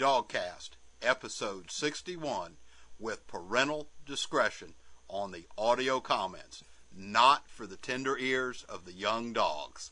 DawgCast, episode 61, with parental discretion on the audio comments, not for the tender ears of the young dogs.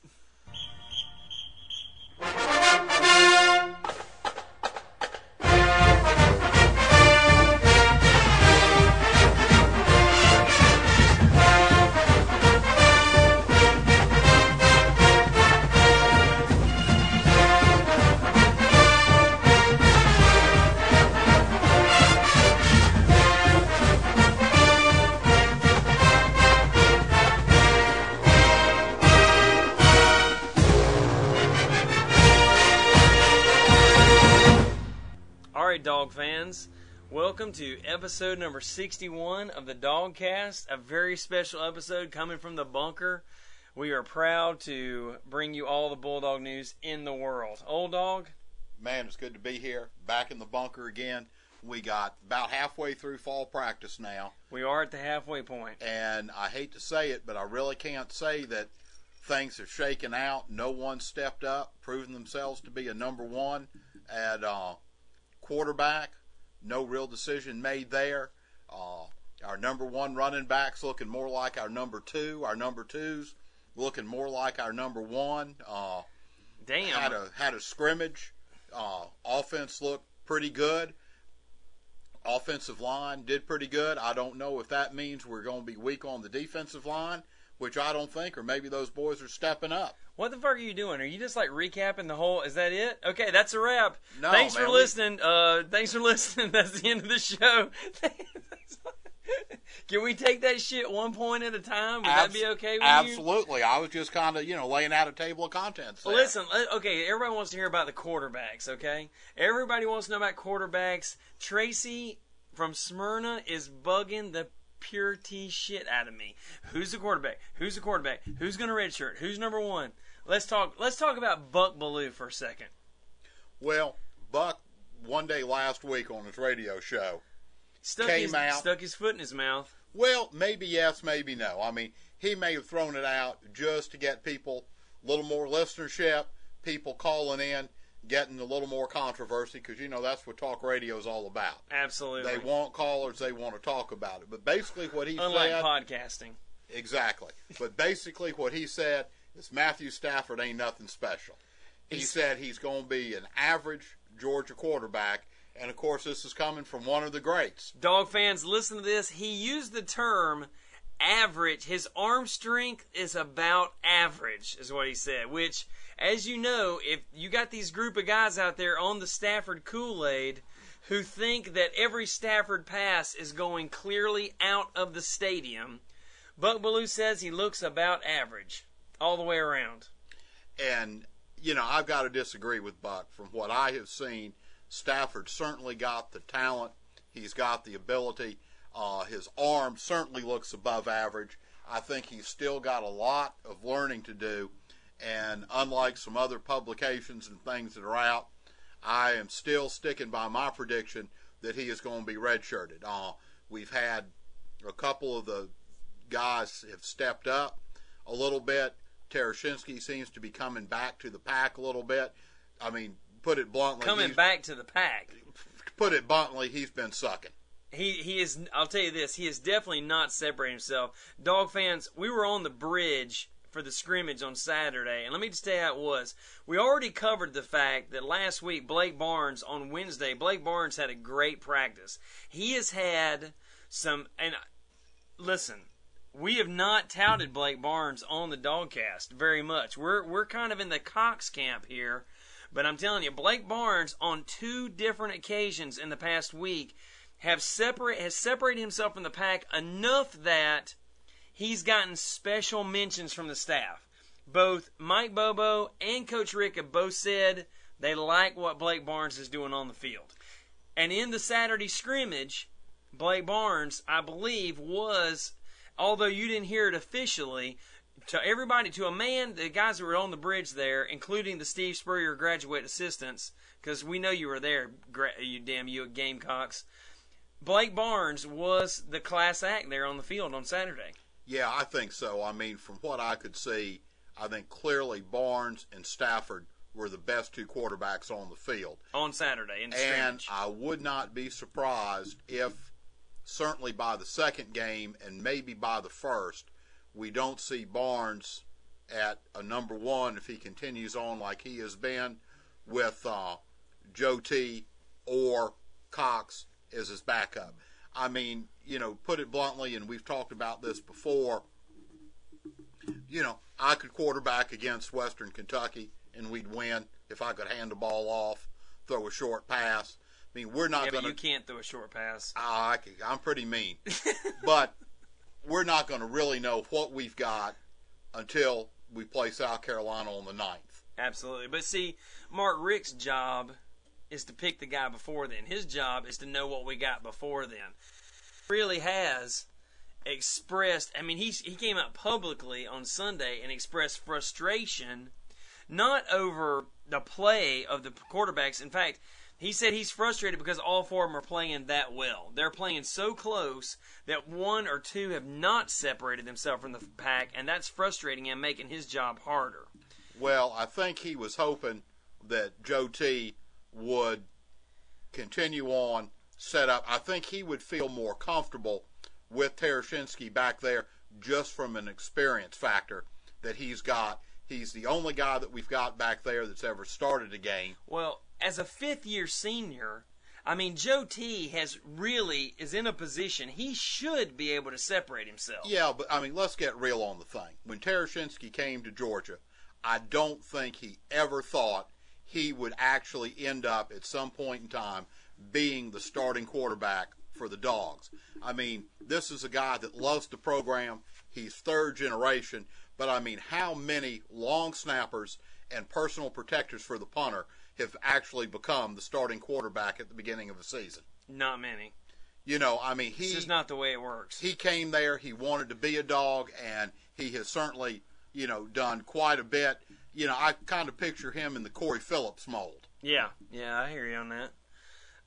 Welcome to episode number 61 of the DawgCast, a very special episode coming from the bunker. We are proud to bring you all the Bulldog news in the world. Old dog, Man, it's good to be here, back in the bunker again. We got about halfway through fall practice now, we are at the halfway point. and I hate to say it, but I really can't say that things have shaken out. No one stepped up, proven themselves to be a number one at uh, quarterback. No real decision made there. Uh, our number one running backs looking more like our number two. Our number twos looking more like our number one. Uh, had Damn. a had a scrimmage. Uh, offense looked pretty good. Offensive line did pretty good. I don't know if that means we're going to be weak on the defensive line, which I don't think, or maybe those boys are stepping up. What the fuck are you doing? Are you just like recapping the whole? Is that it? Okay, that's a wrap. No, thanks man, for we- listening. Uh, thanks for listening. That's the end of the show. Can we take that shit one point at a time? Would that be okay with you? Absolutely. I was just kind of you know laying out a table of contents. There. Listen, okay, everybody wants to hear about the quarterbacks, okay? Everybody wants to know about quarterbacks. Tracy from Smyrna is bugging the pure tea shit out of me. Who's the quarterback? Who's the quarterback? Who's going to redshirt? Who's number one? Let's talk. Let's talk about Buck Belue for a second. Well, Buck one day last week on his radio show. Stuck Came his out. stuck his foot in his mouth. Well, maybe yes, maybe no. I mean, he may have thrown it out just to get people a little more listenership, people calling in, getting a little more controversy, because you know that's what talk radio is all about. Absolutely. They want callers, they want to talk about it. But basically, what he Unlike said, podcasting. exactly. But basically, what he said is Matthew Stafford ain't nothing special. He He's- said he's going to be an average Georgia quarterback, and of course, this is coming from one of the greats. Dog fans, listen to this. He used the term average. His arm strength is about average, is what he said. Which, as you know, if you got these group of guys out there on the Stafford Kool Aid who think that every Stafford pass is going clearly out of the stadium, Buck Belue says he looks about average all the way around. And, you know, I've got to disagree with Buck. From what I have seen, Stafford certainly got the talent, he's got the ability. Uh, his arm certainly looks above average. I think he's still got a lot of learning to do. And unlike some other publications and things that are out, I am still sticking by my prediction that he is going to be redshirted. Uh, we've had a couple of the guys have stepped up a little bit. Tereshinski seems to be coming back to the pack a little bit. I mean, put it bluntly, Coming back to the pack. put it bluntly, he's been sucking. he he is I'll tell you this, he is definitely not separating himself. Dog fans, we were on the bridge for the scrimmage on Saturday, and let me just tell you how it was. We already covered the fact that last week Blake Barnes on Wednesday, Blake Barnes had a great practice. He has had some and uh, listen, we have not touted Blake Barnes on the DawgCast very much. We're we're kind of in the Cox camp here, but I'm telling you, Blake Barnes on two different occasions in the past week have separate has separated himself from the pack enough that he's gotten special mentions from the staff. Both Mike Bobo and Coach Richt have both said they like what Blake Barnes is doing on the field. And in the Saturday scrimmage, Blake Barnes, I believe, was, although you didn't hear it officially, to everybody, to a man, the guys that were on the bridge there, including the Steve Spurrier graduate assistants, because we know you were there, you damn you Gamecocks. Blake Barnes was the class act there on the field on Saturday. Yeah, I think so. I mean, from what I could see, I think clearly Barnes and Stafford were the best two quarterbacks on the field. on Saturday And scrimmage. I would not be surprised if, certainly by the second game and maybe by the first, we don't see Barnes at a number one if he continues on like he has been with uh, Joe T or Cox as his backup. I mean, you know, put it bluntly, and we've talked about this before. You know, I could quarterback against Western Kentucky and we'd win if I could hand the ball off, throw a short pass. I mean, we're not yeah, going but you can't throw a short pass. Ah, I can, I'm pretty mean, but we're not going to really know what we've got until we play South Carolina on the 9th. Absolutely. But see, Mark Richt's job is to pick the guy before then. His job is to know what we got before then. Really has expressed I mean he's he came out publicly on Sunday and expressed frustration not over the play of the quarterbacks. In fact, he said he's frustrated because all four of them are playing that well. They're playing so close that one or two have not separated themselves from the pack, and that's frustrating him, making his job harder. Well, I think he was hoping that Joe T would continue on, set up. I think he would feel more comfortable with Tereshinski back there just from an experience factor that he's got. He's the only guy that we've got back there that's ever started a game. Well, as a fifth year senior, I mean, Joe T has really is in a position he should be able to separate himself. Yeah, but I mean, let's get real on the thing. When Tereshinski came to Georgia, I don't think he ever thought he would actually end up at some point in time being the starting quarterback for the Dogs. I mean, this is a guy that loves the program. He's third generation, but I mean, how many long snappers and personal protectors for the punter have actually become the starting quarterback at the beginning of a season? Not many. You know, I mean, he just not the way it works. he came there. He wanted to be a dog, and he has certainly, you know, done quite a bit. You know, I kind of picture him in the Corey Phillips mold. Yeah, yeah, I hear you on that.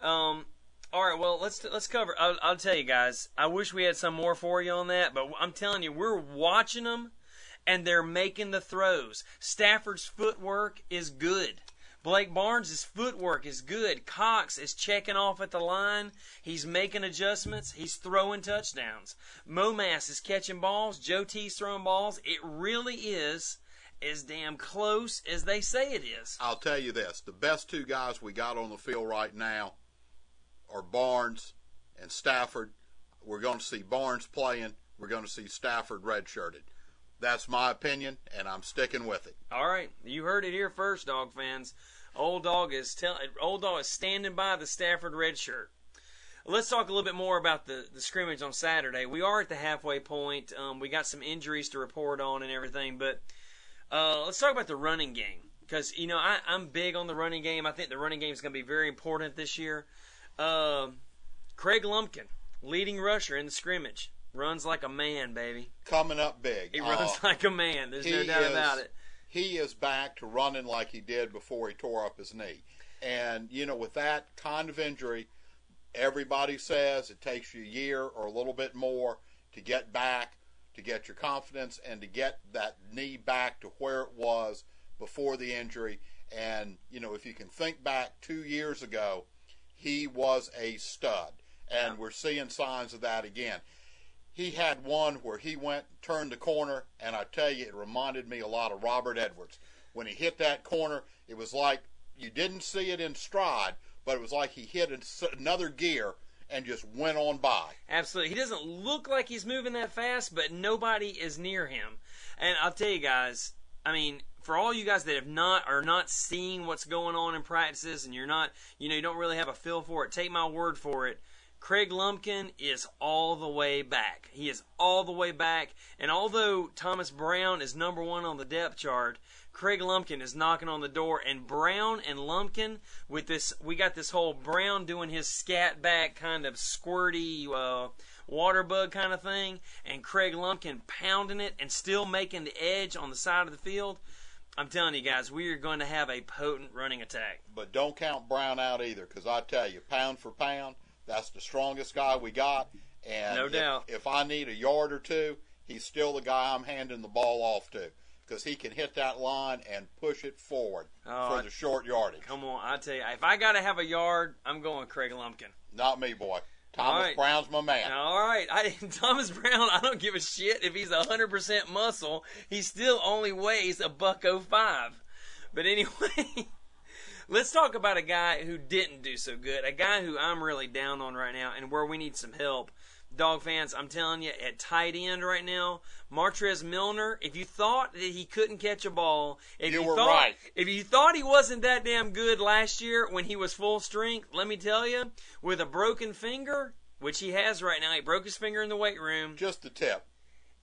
Um, all right, well let's let's cover. I'll, I'll tell you guys. I wish we had some more for you on that, but I'm telling you, we're watching them, and they're making the throws. Stafford's footwork is good. Blake Barnes' footwork is good. Cox is checking off at the line. He's making adjustments. He's throwing touchdowns. Momass is catching balls. Joe T's throwing balls. It really is as damn close as they say it is. I'll tell you this: the best two guys we got on the field right now are Barnes and Stafford. We're going to see Barnes playing. We're going to see Stafford redshirted. That's my opinion, and I'm sticking with it. All right, you heard it here first, dog fans. Old dog is tell old dog is standing by the Stafford red shirt. Let's talk a little bit more about the, the scrimmage on Saturday. We are at the halfway point. Um, we got some injuries to report on and everything, but uh, let's talk about the running game because you know I, I'm big on the running game. I think the running game is going to be very important this year. Um Kregg Lumpkin, leading rusher in the scrimmage, runs like a man, baby. Coming up big. He Uh, runs like a man. There's no doubt is- about it. he is back to running like he did before he tore up his knee. And, you know, with that kind of injury, everybody says it takes you a year or a little bit more to get back, to get your confidence, and to get that knee back to where it was before the injury. And, you know, if you can think back two years ago, he was a stud. And we're seeing signs of that again. He had one where he went, turned the corner, and I tell you, it reminded me a lot of Robert Edwards. When he hit that corner, it was like you didn't see it in stride, but it was like he hit another gear and just went on by. Absolutely. He doesn't look like he's moving that fast, but nobody is near him. And I'll tell you guys, I mean, for all you guys that have not are not seeing what's going on in practices and you're not, you know, you don't really have a feel for it, take my word for it. Kregg Lumpkin is all the way back. He is all the way back. And although Thomas Brown is number one on the depth chart, Kregg Lumpkin is knocking on the door. And Brown and Lumpkin, with this, we got this whole Brown doing his scat back kind of squirty, uh, water bug kind of thing, and Kregg Lumpkin pounding it and still making the edge on the side of the field. I'm telling you guys, we are going to have a potent running attack. But don't count Brown out either, because I tell you, pound for pound, that's the strongest guy we got. And No if, doubt. if I need a yard or two, he's still the guy I'm handing the ball off to. because he can hit that line and push it forward Oh, for the short yardage. Come on, I tell you, if I got to have a yard, I'm going Kregg Lumpkin. Not me, boy. Thomas right. Brown's my man. All right, I, Thomas Brown. I don't give a shit if he's hundred percent muscle. He still only weighs a buck oh five. But anyway, let's talk about a guy who didn't do so good. A guy who I'm really down on right now, and where we need some help. Dog fans, I'm telling you, at tight end right now, Martrez Milner. If you thought that he couldn't catch a ball, if You you, were thought, right. if you thought he wasn't that damn good last year when he was full strength, let me tell you, with a broken finger, which he has right now, he broke his finger in the weight room. Just the tip.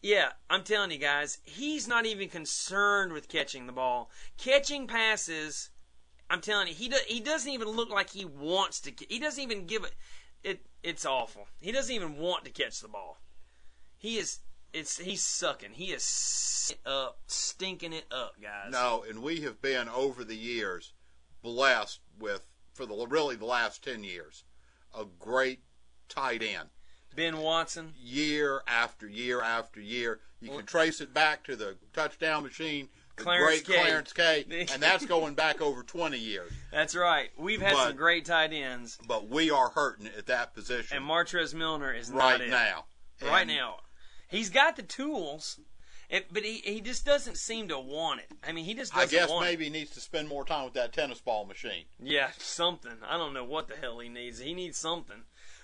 Yeah, I'm telling you guys, he's not even concerned with catching the ball. Catching passes, I'm telling you, he do, he doesn't even look like he wants to. He doesn't even give it. It it's awful. He doesn't even want to catch the ball. He is. It's he's sucking. He is up, stinking it up, guys. No, and we have been over the years blessed with, for the really the last 10 years, a great tight end. Ben Watson. Year after year after year. You can trace it back to the touchdown machine, Clarence great Kay. Clarence Kay, and that's going back over 20 years. That's right. We've had But- some great tight ends, But we are hurting at that position and Martrez Milner is right not it. now. right And now. He's got the tools, it, but he, he just doesn't seem to want it. I mean, he just doesn't I guess maybe he needs to spend more time with that tennis ball machine. Yeah, something. I don't know what the hell he needs. He needs something.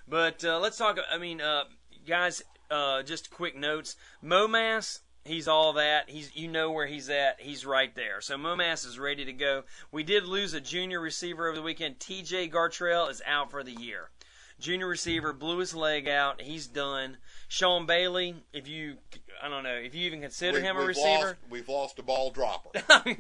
But uh, let's talk. I mean, uh, guys, uh, just quick notes. Momass, he's all that. He's you know where he's at. He's right there. So Momass is ready to go. We did lose a junior receiver over the weekend. T.J. Gartrell is out for the year. Junior receiver blew his leg out. He's done. Sean Bailey, if you, I don't know, if you even consider We- him a we've receiver. Lost, we've lost a ball dropper.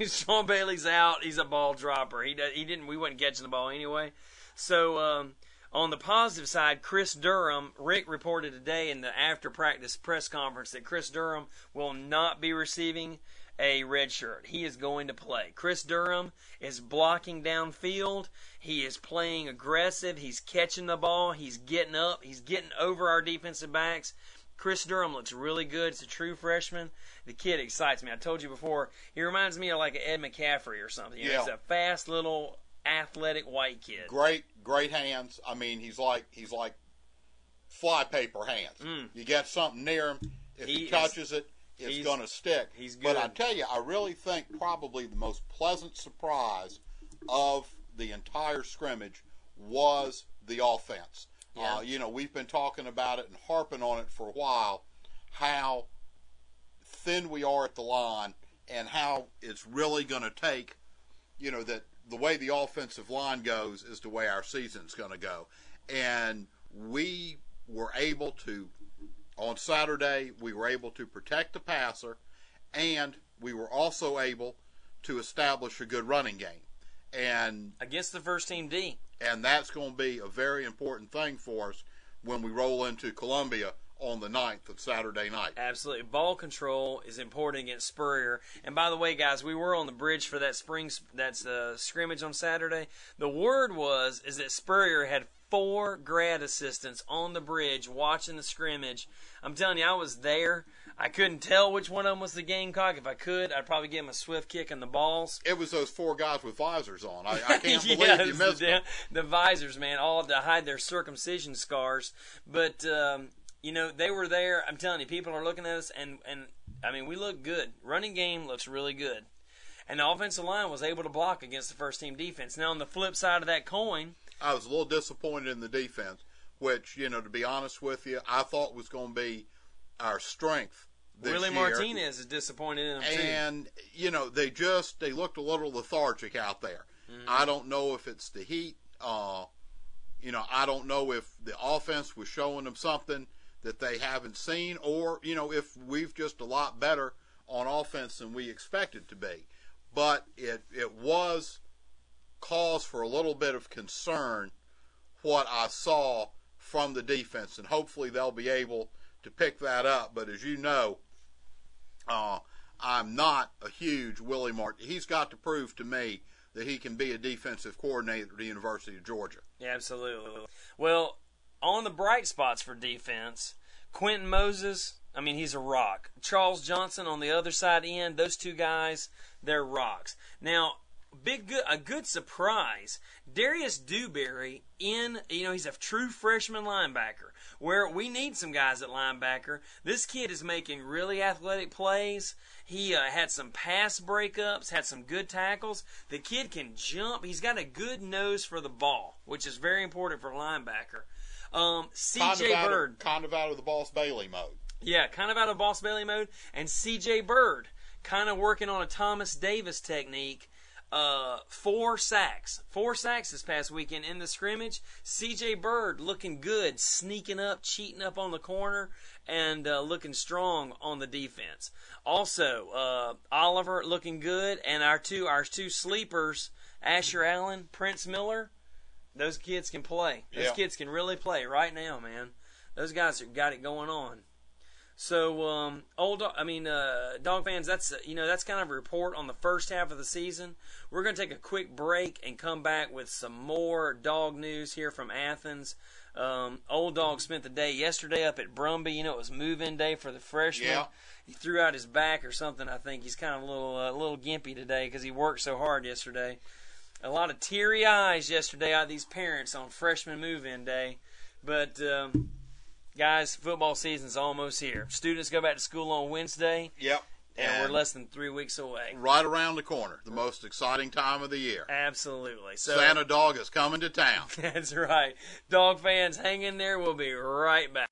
Sean Bailey's out. He's a ball dropper. He he didn't. We wasn't catching the ball anyway. So um, on the positive side, Chris Durham. Richt reported today in the after practice press conference that Chris Durham will not be receiving a red shirt. He is going to play. Chris Durham is blocking downfield. He is playing aggressive. He's catching the ball. He's getting up. He's getting over our defensive backs. Chris Durham looks really good. It's a true freshman. The kid excites me. I told you before, he reminds me of like Ed McCaffrey or something. You know, Yeah. He's a fast little athletic white kid. great, great hands. I mean, he's like he's like flypaper hands. Mm. You get something near him, if he, He is- touches it, it's going to stick. he's good. But I tell you, I really think probably the most pleasant surprise of the entire scrimmage was the offense. Yeah. Uh, you know, we've been talking about it and harping on it for a while, how thin we are at the line and how it's really going to take, you know, that the way the offensive line goes is the way our season's going to go. And we were able to, on Saturday, we were able to protect the passer and we were also able to establish a good running game. And Against the first team D. and that's going to be a very important thing for us when we roll into Columbia on the 9th of Saturday night. Absolutely. Ball control is important against Spurrier. And by the way, guys, we were on the bridge for that spring that's uh, scrimmage on Saturday. The word was is that Spurrier had four grad assistants on the bridge watching the scrimmage. I'm telling you, I was there. I couldn't tell which one of them was the Gamecock. If I could, I'd probably give him a swift kick in the balls. It was those four guys with visors on. I, I can't believe you missed the, them. the visors, man, all to hide their circumcision scars. But um, you know, they were there. I'm telling you, people are looking at us, and and I mean, we look good. Running game looks really good, and the offensive line was able to block against the first team defense. Now, on the flip side of that coin, I was a little disappointed in the defense, which, you know, to be honest with you, I thought was going to be our strength. This Willie year. Martinez is disappointed in them too. and you know they just they looked a little lethargic out there. Mm-hmm. I don't know if it's the heat. Uh, you know, I don't know if the offense was showing them something that they haven't seen, or you know, if we've just a lot better on offense than we expected to be. But it it was cause for a little bit of concern what I saw from the defense, and hopefully they'll be able to pick that up. But as you know, uh, I'm not a huge Willie Martin. He's got to prove to me that he can be a defensive coordinator at the University of Georgia. Yeah, absolutely. Well, on the bright spots for defense, Quentin Moses, I mean, he's a rock. Charles Johnson on the other side end, those two guys, they're rocks. Now, big good a good surprise. Darius Dewberry in you know he's a true freshman linebacker where we need some guys at linebacker. This kid is making really athletic plays. He uh, had some pass breakups, had some good tackles. The kid can jump. He's got a good nose for the ball, which is very important for linebacker. Um, C.J. Kind of, Byrd. Of, kind of out of the Boss Bailey mode. Yeah, kind of out of Boss Bailey mode. And C.J. Byrd, kind of working on a Thomas Davis technique. Uh, four sacks. Four sacks this past weekend in the scrimmage. C.J. Byrd looking good, sneaking up, cheating up on the corner, and uh, looking strong on the defense. Also, uh, Oliver looking good, and our two our two sleepers, Asher Allen, Prince Miller. Those kids can play. Those Yeah. kids can really play right now, man. Those guys have got it going on. So, um, old, dog, I mean, uh, dog fans. That's uh, you know that's kind of a report on the first half of the season. We're going to take a quick break and come back with some more dog news here from Athens. Um, old dog spent the day yesterday up at Brumby. You know it was move-in day for the freshmen. Yeah. He threw out his back or something. I think he's kind of a little uh, a little gimpy today because he worked so hard yesterday. A lot of teary eyes yesterday out of these parents on freshman move-in day, but. Um, Guys, football season's almost here. Students go back to school on Wednesday, Yep. and, we're less than three weeks away. right around the corner. The most exciting time of the year. Absolutely. So Santa Dog is coming to town. that's right. Dog fans, hang in there. We'll be right back.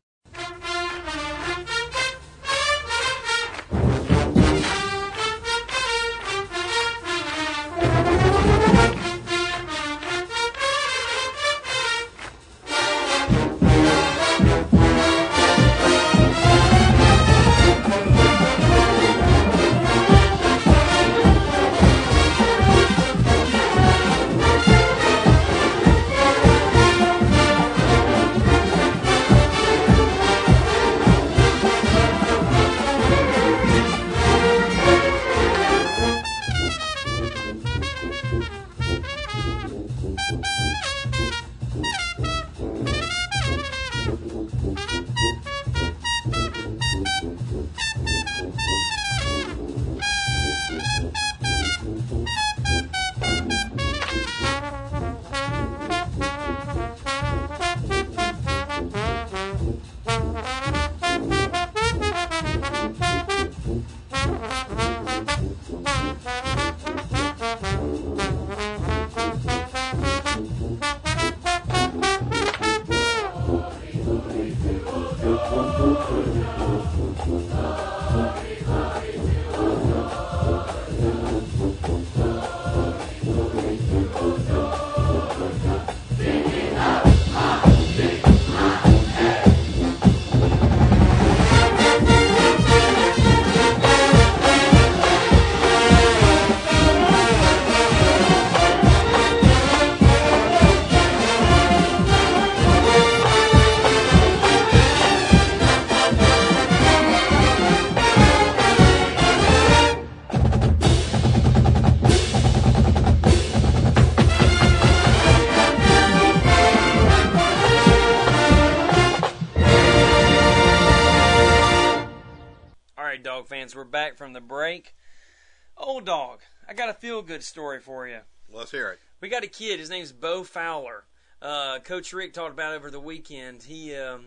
Good story for you. Let's hear it. We got a kid. His name's Bo Fowler. Uh, Coach Richt talked about over the weekend. He, um,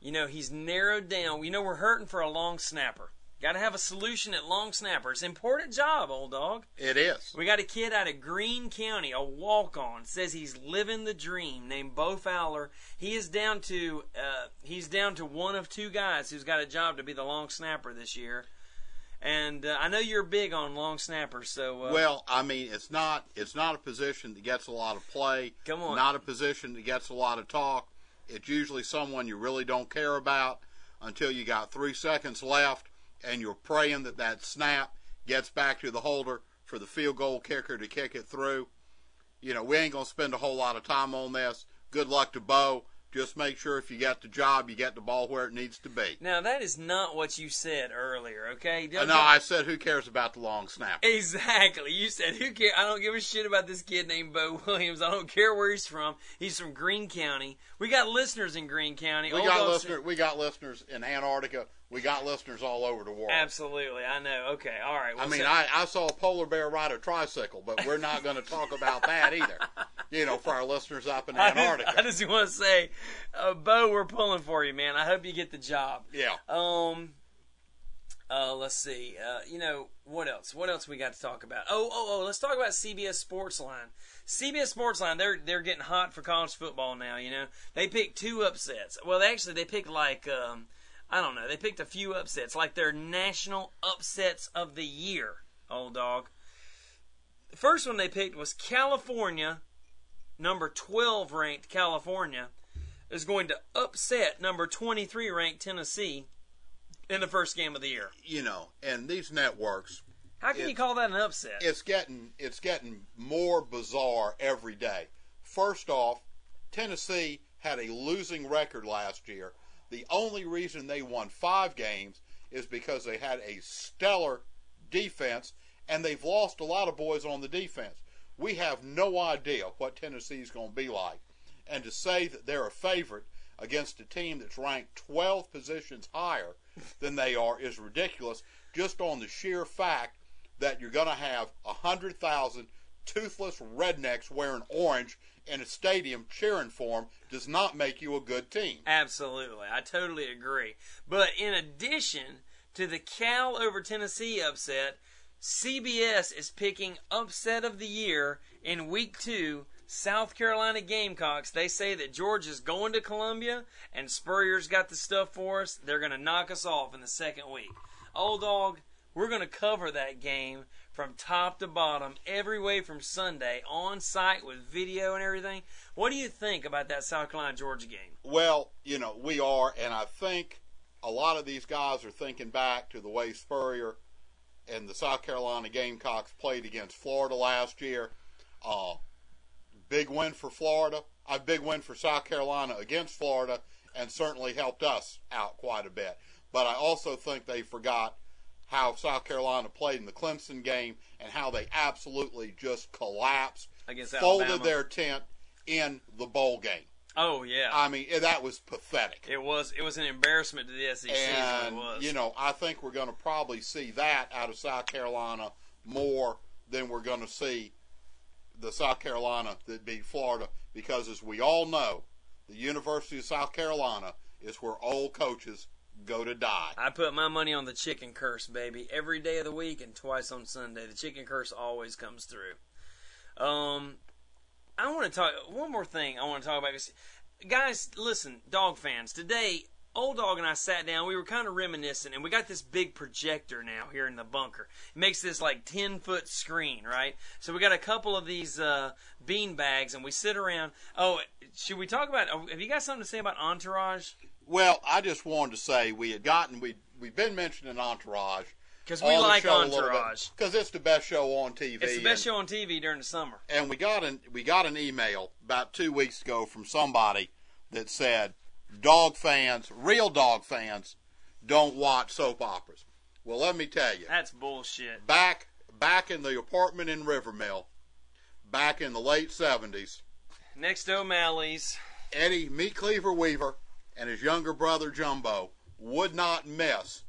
you know, he's narrowed down. You know, we're hurting for a long snapper. Got to have a solution at long snapper. It's an important job, old dog. It is. We got a kid out of Greene County, a walk-on, says he's living the dream. Named Bo Fowler. He is down to uh, he's down to one of two guys who's got a job to be the long snapper this year. And uh, I know you're big on long snappers, so uh, Well, I mean, it's not it's not a position that gets a lot of play. Come on. Not a position that gets a lot of talk. It's usually someone you really don't care about until you got three seconds left, and you're praying that that snap gets back to the holder for the field goal kicker to kick it through. You know, we ain't gonna spend a whole lot of time on this. Good luck to Bo. Just make sure if you got the job, you got the ball where it needs to be. Now that is not what you said earlier, okay? Uh, no, I said who cares about the long snapper? Exactly. You said who care? I don't give a shit about this kid named Bo Williams. I don't care where he's from. He's from Greene County. We got listeners in Greene County. We Old got listeners. We got listeners in Antarctica. We got listeners all over the world. Absolutely, I know. Okay, all right. I mean, so- I, I saw a polar bear ride a tricycle, but we're not going to talk about that either. You know, for our listeners up in I just, Antarctica. I just want to say, uh, Bo, we're pulling for you, man. I hope you get the job. yeah. Um, uh, let's see. Uh, you know what else? What else we got to talk about? Oh, oh, oh. Let's talk about CBS Sportsline. CBS Sportsline, they're they're getting hot for college football now. You know, they picked two upsets. Well, they actually they picked like um, I don't know. They picked a few upsets, like their national upsets of the year. Old dog. The first one they picked was California, number twelve ranked California, is going to upset number twenty three ranked Tennessee in the first game of the year. You know, and these networks, How can you call that an upset? it's getting it's getting more bizarre every day. First off, Tennessee had a losing record last year. The only reason they won five games is because they had a stellar defense, and they've lost a lot of boys on the defense. We have no idea what Tennessee's going to be like, and to say that they're a favorite against a team that's ranked 12 positions higher than they are is ridiculous. Just on the sheer fact that you're going to have a hundred thousand toothless rednecks wearing orange in a stadium cheering for them does not make you a good team. Absolutely. I totally agree. But in addition to the Cal over Tennessee upset, CBS is picking upset of the year in week two. South Carolina Gamecocks. They say that Georgia's going to Columbia and Spurrier's got the stuff for us. They're going to knock us off in the second week. Old dog, we're going to cover that game from top to bottom every way from Sunday on site with video and everything. What do you think about that South Carolina Georgia game? Well, you know, we are, and I think a lot of these guys are thinking back to the way Spurrier and the South Carolina Gamecocks played against Florida last year. Uh, big win for Florida, a big win for South Carolina against Florida, and certainly helped us out quite a bit. But I also think they forgot how South Carolina played in the Clemson game and how they absolutely just collapsed, Against folded Alabama. their tent in the bowl game. Oh yeah, I mean, that was pathetic. it was. It was an embarrassment to the SEC. And it was. you know, I think we're going to probably see that out of South Carolina more than we're going to see the South Carolina that beat Florida, because as we all know, the University of South Carolina is where old coaches go to die. I put my money on the chicken curse, baby. Every day of the week and twice on Sunday. The chicken curse always comes through. Um, I want to talk one more thing. I want to talk about this, guys. Listen, dog fans. Today, old dog and I sat down. We were kind of reminiscing, and we got this big projector now here in the bunker. It makes this like ten foot screen, right? So we got a couple of these uh, bean bags, and we sit around. Oh, should we talk about? oh, Have you got something to say about Entourage? Well, I just wanted to say we had gotten we we've been mentioning Entourage Because we like Entourage. because it's the best show on TV. It's the best and- show on TV during the summer. and we got an we got an email about two weeks ago from somebody that said dog fans, real dog fans, don't watch soap operas. Well, let me tell you, That's bullshit. back back in the apartment in Rivermill, back in the late seventies, Next to O'Malley's. Eddie Meat Cleaver Weaver and his younger brother Jumbo would not miss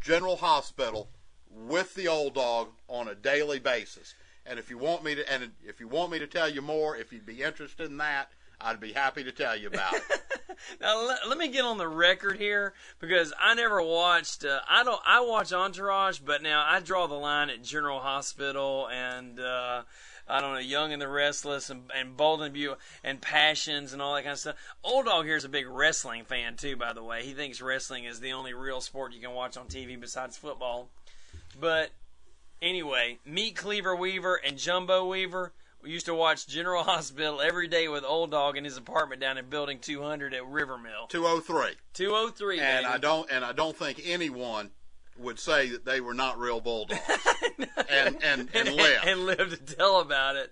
General Hospital with the old dog on a daily basis. And if you want me to, and if you want me to tell you more, if you'd be interested in that, I'd be happy to tell you about it. Now let, let me get on the record here because I never watched. Uh, I don't. I watch Entourage, but now I draw the line at General Hospital and uh, I don't know, Young and the Restless and, and Bold and Beautiful and Passions and all that kind of stuff. Old Dog here is a big wrestling fan too, by the way. He thinks wrestling is the only real sport you can watch on TV besides football. But anyway, Meat Cleaver Weaver and Jumbo Weaver. We used to watch General Hospital every day with Old Dog in his apartment down in Building 200 at Rivermill. Two oh three. 203, And baby. I don't, and I don't think anyone would say that they were not real bulldogs and and and and, live. and live to tell about it.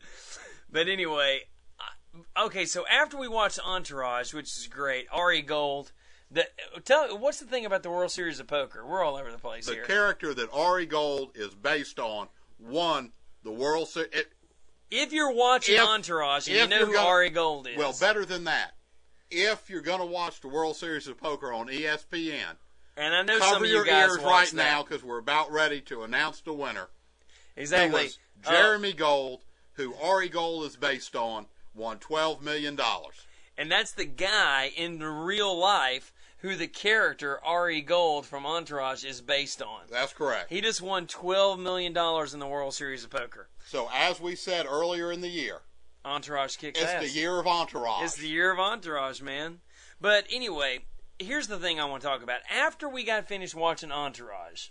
But anyway, okay, so after we watched Entourage, which is great, Ari Gold. The, tell what's the thing about the World Series of Poker? We're all over the place The here. character that Ari Gold is based on won the World Series. if you're watching if- Entourage and you know who gonna- Ari Gold is, Well, better than that. If you're going to watch the World Series of Poker on ESPN, and I know some cover of you your guys ears right that. now because we're about ready to announce the winner. Exactly. was Uh, Jeremy Gold, who Ari Gold is based on, won $12 million. and that's the guy in the real life who the character Ari Gold from Entourage is based on. That's correct. He just won twelve million dollars in the World Series of Poker. So, as we said earlier in the year, Entourage kicks it's ass. the year of Entourage. It's the year of Entourage, man. But anyway, here's the thing I want to talk about. After we got finished watching Entourage,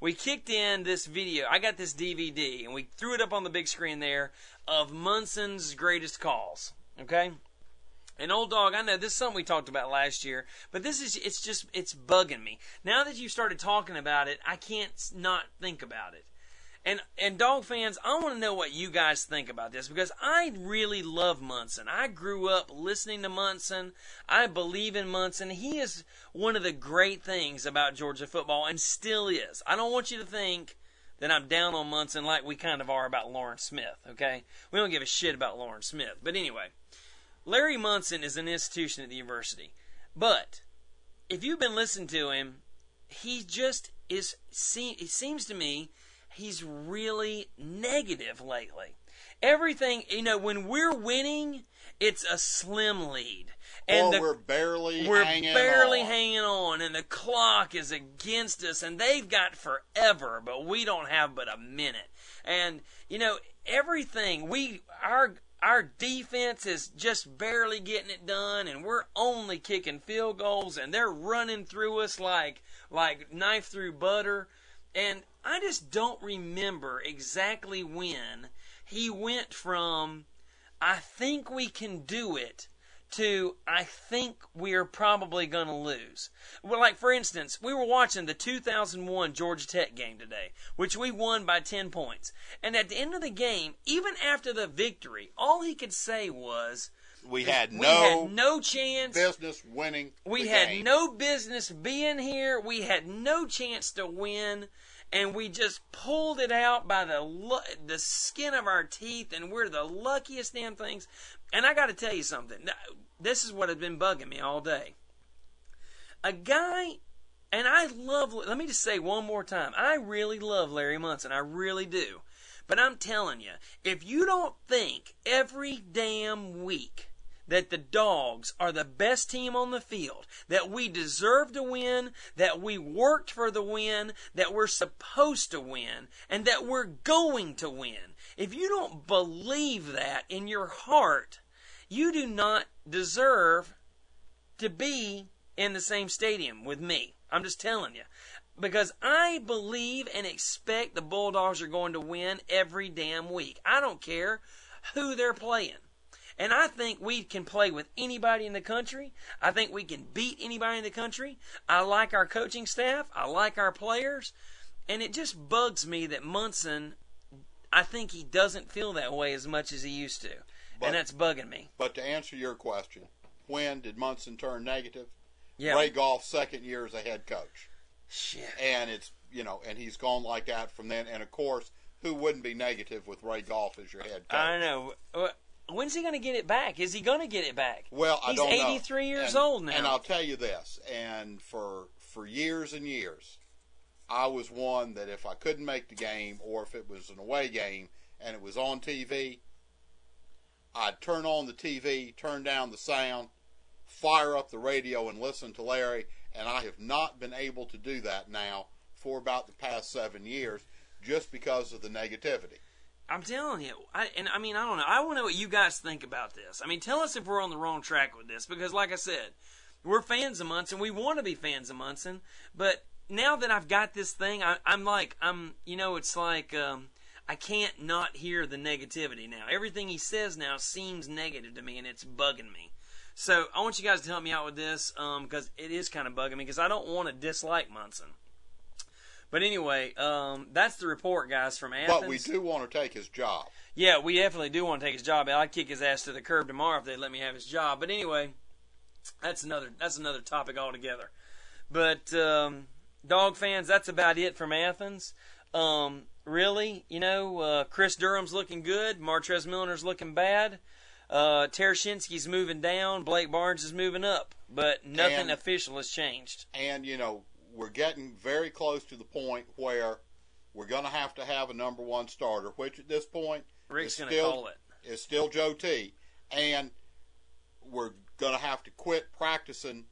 we kicked in this video. I got this DVD, and we threw it up on the big screen there of Munson's greatest calls. Okay. And old dog, I know this is something we talked about last year, but this is it's just it's bugging me. Now that you've started talking about it, I can't not think about it. And and dog fans, I want to know what you guys think about this because I really love Munson. I grew up listening to Munson. I believe in Munson. He is one of the great things about Georgia football and still is. I don't want you to think that I'm down on Munson like we kind of are about Loran Smith, okay? We don't give a shit about Loran Smith. But anyway, Larry Munson is an institution at the university. But if you've been listening to him, he just is se- it seems to me he's really negative lately. Everything, you know, when we're winning, it's a slim lead. And or the, we're barely we're hanging barely on. hanging on, and the clock is against us, and they've got forever, but we don't have but a minute. And you know everything we our our defense is just barely getting it done, and we're only kicking field goals, and they're running through us like like knife through butter. And I just don't remember exactly when he went from I think we can do it to I think we're probably going to lose. Well, like for instance, we were watching the 2001 Georgia Tech game today, which we won by 10 points. And at the end of the game, even after the victory, all he could say was We had we no, had no chance. business winning. We had game. no business being here. We had no chance to win, and we just pulled it out by the the skin of our teeth, and we're the luckiest damn things. And I got to tell you something. This is what has been bugging me all day. A guy, and I love. Let me just say one more time. I really love Larry Munson. I really do. But I'm telling you, if you don't think every damn week that the dogs are the best team on the field, that we deserve to win, that we worked for the win, that we're supposed to win, and that we're going to win. If you don't believe that in your heart, you do not deserve to be in the same stadium with me. I'm just telling you. Because I believe and expect the Bulldogs are going to win every damn week. I don't care who they're playing. And I think we can play with anybody in the country. I think we can beat anybody in the country. I like our coaching staff. I like our players. And it just bugs me that Munson, I think he doesn't feel that way as much as he used to. But- and that's bugging me. But to answer your question, when did Munson turn negative? Yeah. Ray Goff's second year as a head coach, Shit. and it's you know, and he's gone like that from then. And of course, who wouldn't be negative with Ray Goff as your head coach? I know. When's he going to get it back? Is he going to get it back? Well, I He's don't know. 83 years And- old now. And I'll tell you this, and for for years and years, I was one that if I couldn't make the game or if it was an away game and it was on TV, I'd turn on the TV, turn down the sound, fire up the radio and listen to Larry, and I have not been able to do that now for about the past 7 years just because of the negativity. I'm telling you, I, and I mean, I don't know. I want to know what you guys think about this. I mean, tell us if we're on the wrong track with this, because like I said, we're fans of Munson. We want to be fans of Munson, but now that I've got this thing, I, I'm like, I'm, you know, it's like um, I can't not hear the negativity now. Everything he says now seems negative to me, and it's bugging me. So I want you guys to help me out with this, because it is kind of bugging me, because I don't want to dislike Munson. But anyway, um, that's the report, guys, from Athens. But we do want to take his job. Yeah, we definitely do want to take his job. I'd kick his ass to the curb tomorrow if they'd let me have his job. But anyway, that's another that's another topic altogether. But um, dog fans, that's about it from Athens. Um, really, you know, uh, Chris Durham's looking good. Martrez Milner's looking bad. Uh, Tereshinski's moving down. Blake Barnes is moving up. But nothing And- official has changed. And, you know, we're getting very close to the point where we're going to have to have a number one starter, which at this point Richt's is going to still, call it. is still Joe T. And we're going to have to quit practicing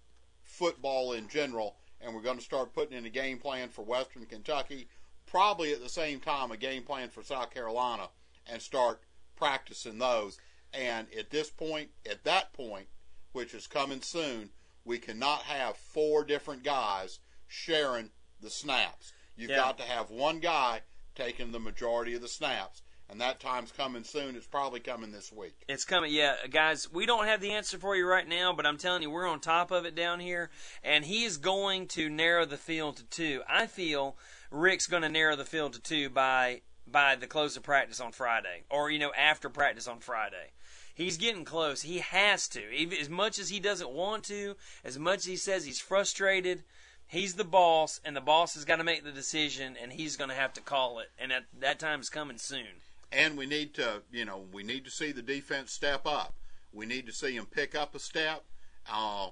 football in general, and we're going to start putting in a game plan for Western Kentucky, probably at the same time a game plan for South Carolina, and start practicing those. And at this point, at that point, which is coming soon, we cannot have four different guys sharing the snaps. You've Yeah. got to have one guy taking the majority of the snaps. And that time's coming soon. It's probably coming this week. It's coming, yeah, guys. We don't have the answer for you right now, but I'm telling you, we're on top of it down here, and he is going to narrow the field to two. I feel Richt's going to narrow the field to two by by the close of practice on Friday, or you know, after practice on Friday. He's getting close. He has to, even as much as he doesn't want to, as much as he says he's frustrated. He's the boss, and the boss has got to make the decision, and he's going to have to call it, and that that is coming soon. and we need to, you know, we need to see the defense step up. We need to see them pick up a step. Uh,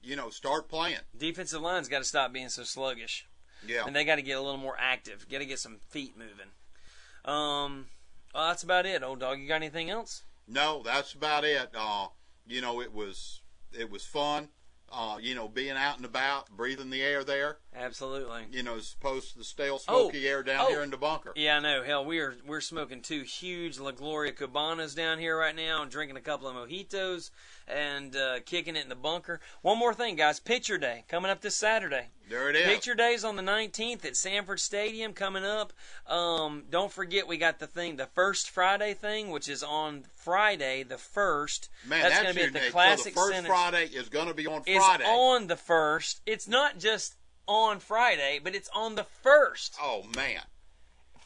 you know, start playing. Defensive line's got to stop being so sluggish. Yeah. and they got to get a little more active. Got to get some feet moving. Um, well, that's about it. Old dog, you got anything else? No, that's about it. Uh, you know, it was it was fun. Uh, you know, being out and about, breathing the air there. Absolutely. You know, as opposed to the stale, Oh, smoky air down oh. here in the bunker. Yeah, I know. Hell, we are we're smoking two huge La Gloria Cubanas down here right now, and drinking a couple of mojitos, and uh, kicking it in the bunker. One more thing, guys. Picture Day coming up this Saturday. There it is. Picture Day's on the 19th at Sanford Stadium coming up. Um, don't forget we got the thing, the first Friday thing, which is on Friday the first. Man, that's that's, going to be at the day. Classic so the first Center. Friday is going to be on Friday. on the first. It's not just on Friday, but it's on the first. oh man,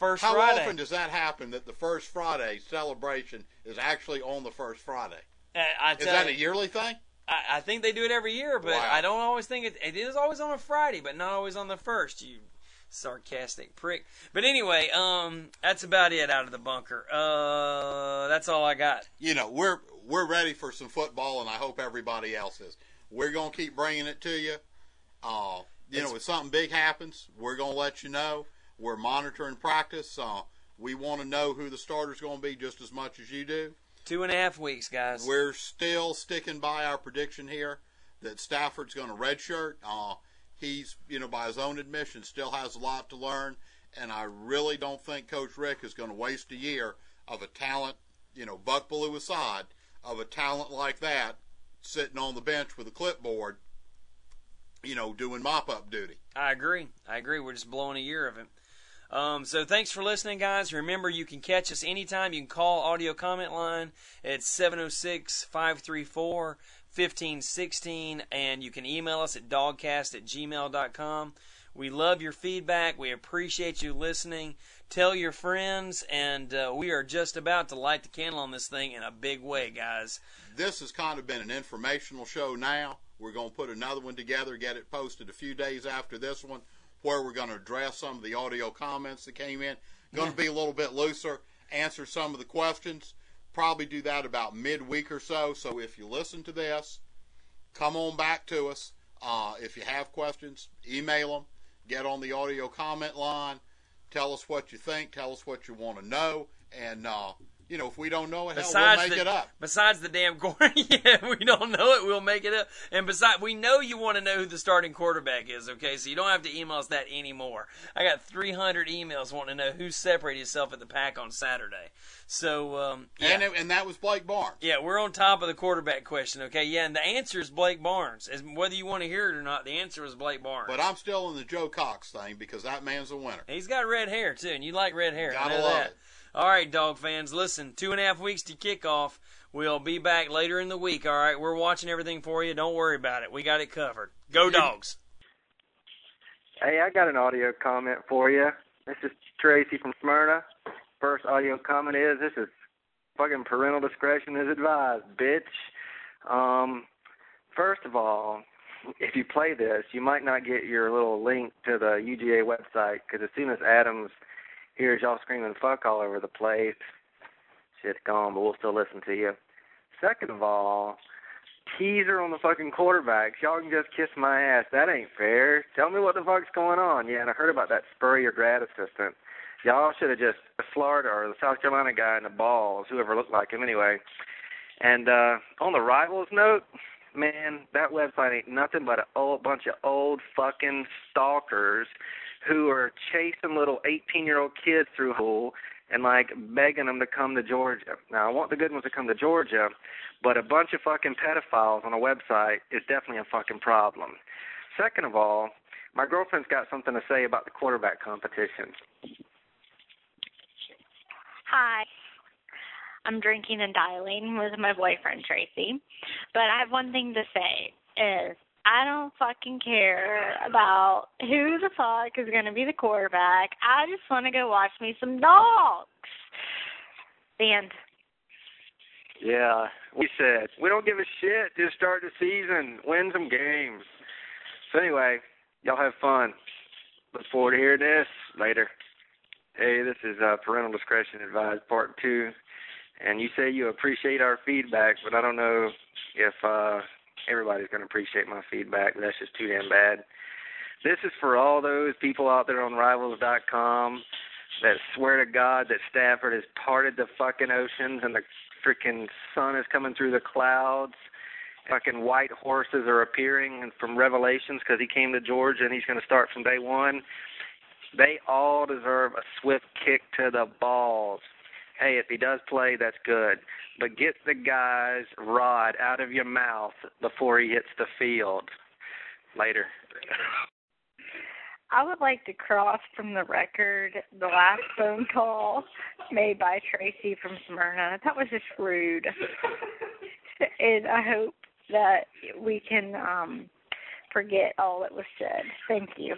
First how Friday. often does that happen? That the first Friday celebration is actually on the first Friday? I Is that you, a yearly thing? I, I think they do it every year, but Wow. I don't always think it. It is always on a Friday, but not always on the first. You sarcastic prick. But anyway, um, that's about it out of the bunker. Uh, that's all I got. you know, we're we're ready for some football, and I hope everybody else is. We're gonna keep bringing it to you. Uh, you It's- know, if something big happens, we're gonna let you know. We're monitoring practice. Uh, we want to know who the starter's gonna be just as much as you do. Two and a half weeks, guys. We're still sticking by our prediction here that Stafford's going to redshirt. Uh, he's, you know, by his own admission, still has a lot to learn, and I really don't think Coach Richt is going to waste a year of a talent, you know, Buck Belue aside, of a talent like that sitting on the bench with a clipboard, you know, doing mop-up duty. I agree. I agree. We're just blowing a year of it. Um, so thanks for listening, guys. Remember, you can catch us anytime. You can call audio comment line at 706-534-1516, and you can email us at dawgcast at gmail.com. We love your feedback. We appreciate you listening. Tell your friends, and uh, we are just about to light the candle on this thing in a big way, guys. This has kind of been an informational show now. We're going to put another one together, get it posted a few days after this one, where we're going to address some of the audio comments that came in. Going to be a little bit looser, answer some of the questions. Probably do that about midweek or so. So if you listen to this, come on back to us. Uh, if you have questions, email them. Get on the audio comment line. Tell us what you think. Tell us what you want to know. And, uh, you know, if we don't know it, hell, we'll make the, it up. Besides the damn quarter, yeah, we don't know it. We'll make it up. And besides, we know you want to know who the starting quarterback is. Okay, so you don't have to email us that anymore. I got 300 emails wanting to know who separated himself at the pack on Saturday. So um, yeah. And, it, and that was Blake Barnes. yeah, we're on top of the quarterback question, okay? Yeah, and the answer is Blake Barnes. As whether you want to hear it or not, the answer is Blake Barnes. But I'm still in the Joe Cox thing because that man's a winner. He's got red hair too, and you like red hair. Gotta love that. it. All right, dog fans, listen. Two and a half weeks to kickoff. We'll be back later in the week. All right, we're watching everything for you. Don't worry about it. We got it covered. Go dogs. Hey, I got an audio comment for you. This is Tracy from Smyrna. First audio comment is this is fucking parental discretion is advised, bitch. Um, first of all, if you play this, you might not get your little link to the UGA website because as soon as Adams hears y'all screaming fuck all over the place, shit's gone, but we'll still listen to you. Second of all, teaser on the fucking quarterbacks. Y'all can just kiss my ass. That ain't fair. Tell me what the fuck's going on. Yeah, and I heard about that Spurrier grad assistant. Y'all should have just Florida or the South Carolina guy in the balls, whoever looked like him anyway. And uh on the rivals note, man, that website ain't nothing but a old bunch of old fucking stalkers who are chasing little 18 year old kids through school and like begging them to come to Georgia. Now, I want the good ones to come to Georgia, but a bunch of fucking pedophiles on a website is definitely a fucking problem. Second of all, my girlfriend's got something to say about the quarterback competition. Hi. I'm drinking and dialing with my boyfriend Tracy. But I have one thing to say is I don't fucking care about who the fuck is going to be the quarterback. I just want to go watch me some dogs. The end. Yeah, we said we don't give a shit. Just start the season, win some games. So anyway, y'all have fun. Look forward to hearing this later. Hey, this is uh, parental discretion advised, part two. And you say you appreciate our feedback, but I don't know if uh, everybody's going to appreciate my feedback. That's just too damn bad. This is for all those people out there on Rivals.com that swear to God that Stafford has parted the fucking oceans and the freaking sun is coming through the clouds. Fucking white horses are appearing from Revelations because he came to Georgia and he's going to start from day one. They all deserve a swift kick to the balls. Hey, if he does play, that's good. But get the guy's rod out of your mouth before he hits the field. Later. I would like to cross from the record the last phone call made by Tracy from Smyrna. That was just rude. and I hope that we can um forget all that was said. Thank you.